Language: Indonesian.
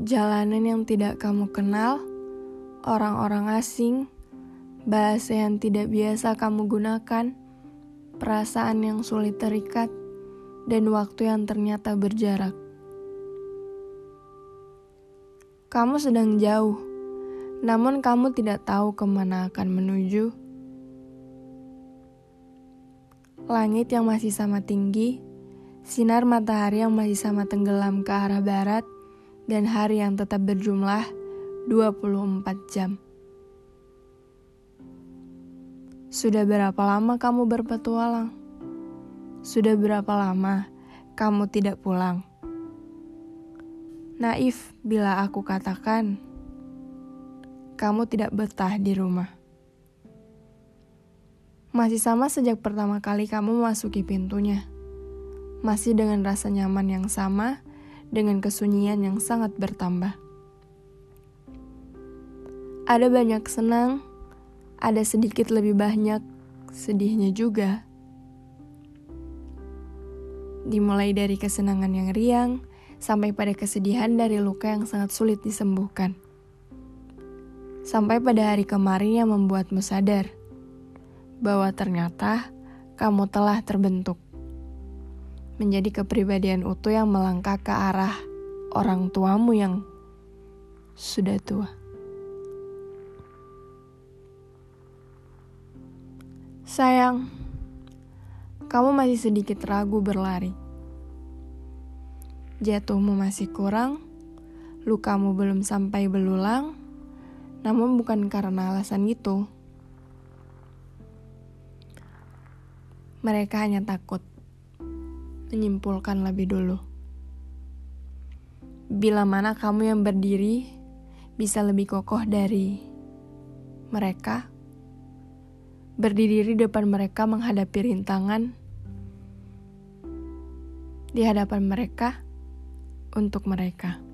jalanan yang tidak kamu kenal, orang-orang asing, bahasa yang tidak biasa kamu gunakan, perasaan yang sulit terikat, dan waktu yang ternyata berjarak. Kamu sedang jauh, namun kamu tidak tahu ke mana akan menuju. Langit yang masih sama tinggi, sinar matahari yang masih sama tenggelam ke arah barat, dan hari yang tetap berjumlah 24 jam. Sudah berapa lama kamu berpetualang? Sudah berapa lama kamu tidak pulang? Naif bila aku katakan kamu tidak betah di rumah. Masih sama sejak pertama kali kamu memasuki pintunya. Masih dengan rasa nyaman yang sama dengan kesunyian yang sangat bertambah. Ada banyak senang, ada sedikit lebih banyak sedihnya juga. Dimulai dari kesenangan yang riang sampai pada kesedihan dari luka yang sangat sulit disembuhkan. Sampai pada hari kemarin yang membuatmu sadar bahwa ternyata kamu telah terbentuk menjadi kepribadian utuh yang melangkah ke arah orang tuamu yang sudah tua. Sayang, kamu masih sedikit ragu berlari. Jatuhmu masih kurang, lukamu belum sampai belulang, namun bukan karena alasan itu. Mereka hanya takut menyimpulkan lebih dulu. Bila mana kamu yang berdiri bisa lebih kokoh dari mereka, berdiri di depan mereka menghadapi rintangan, di hadapan mereka untuk mereka.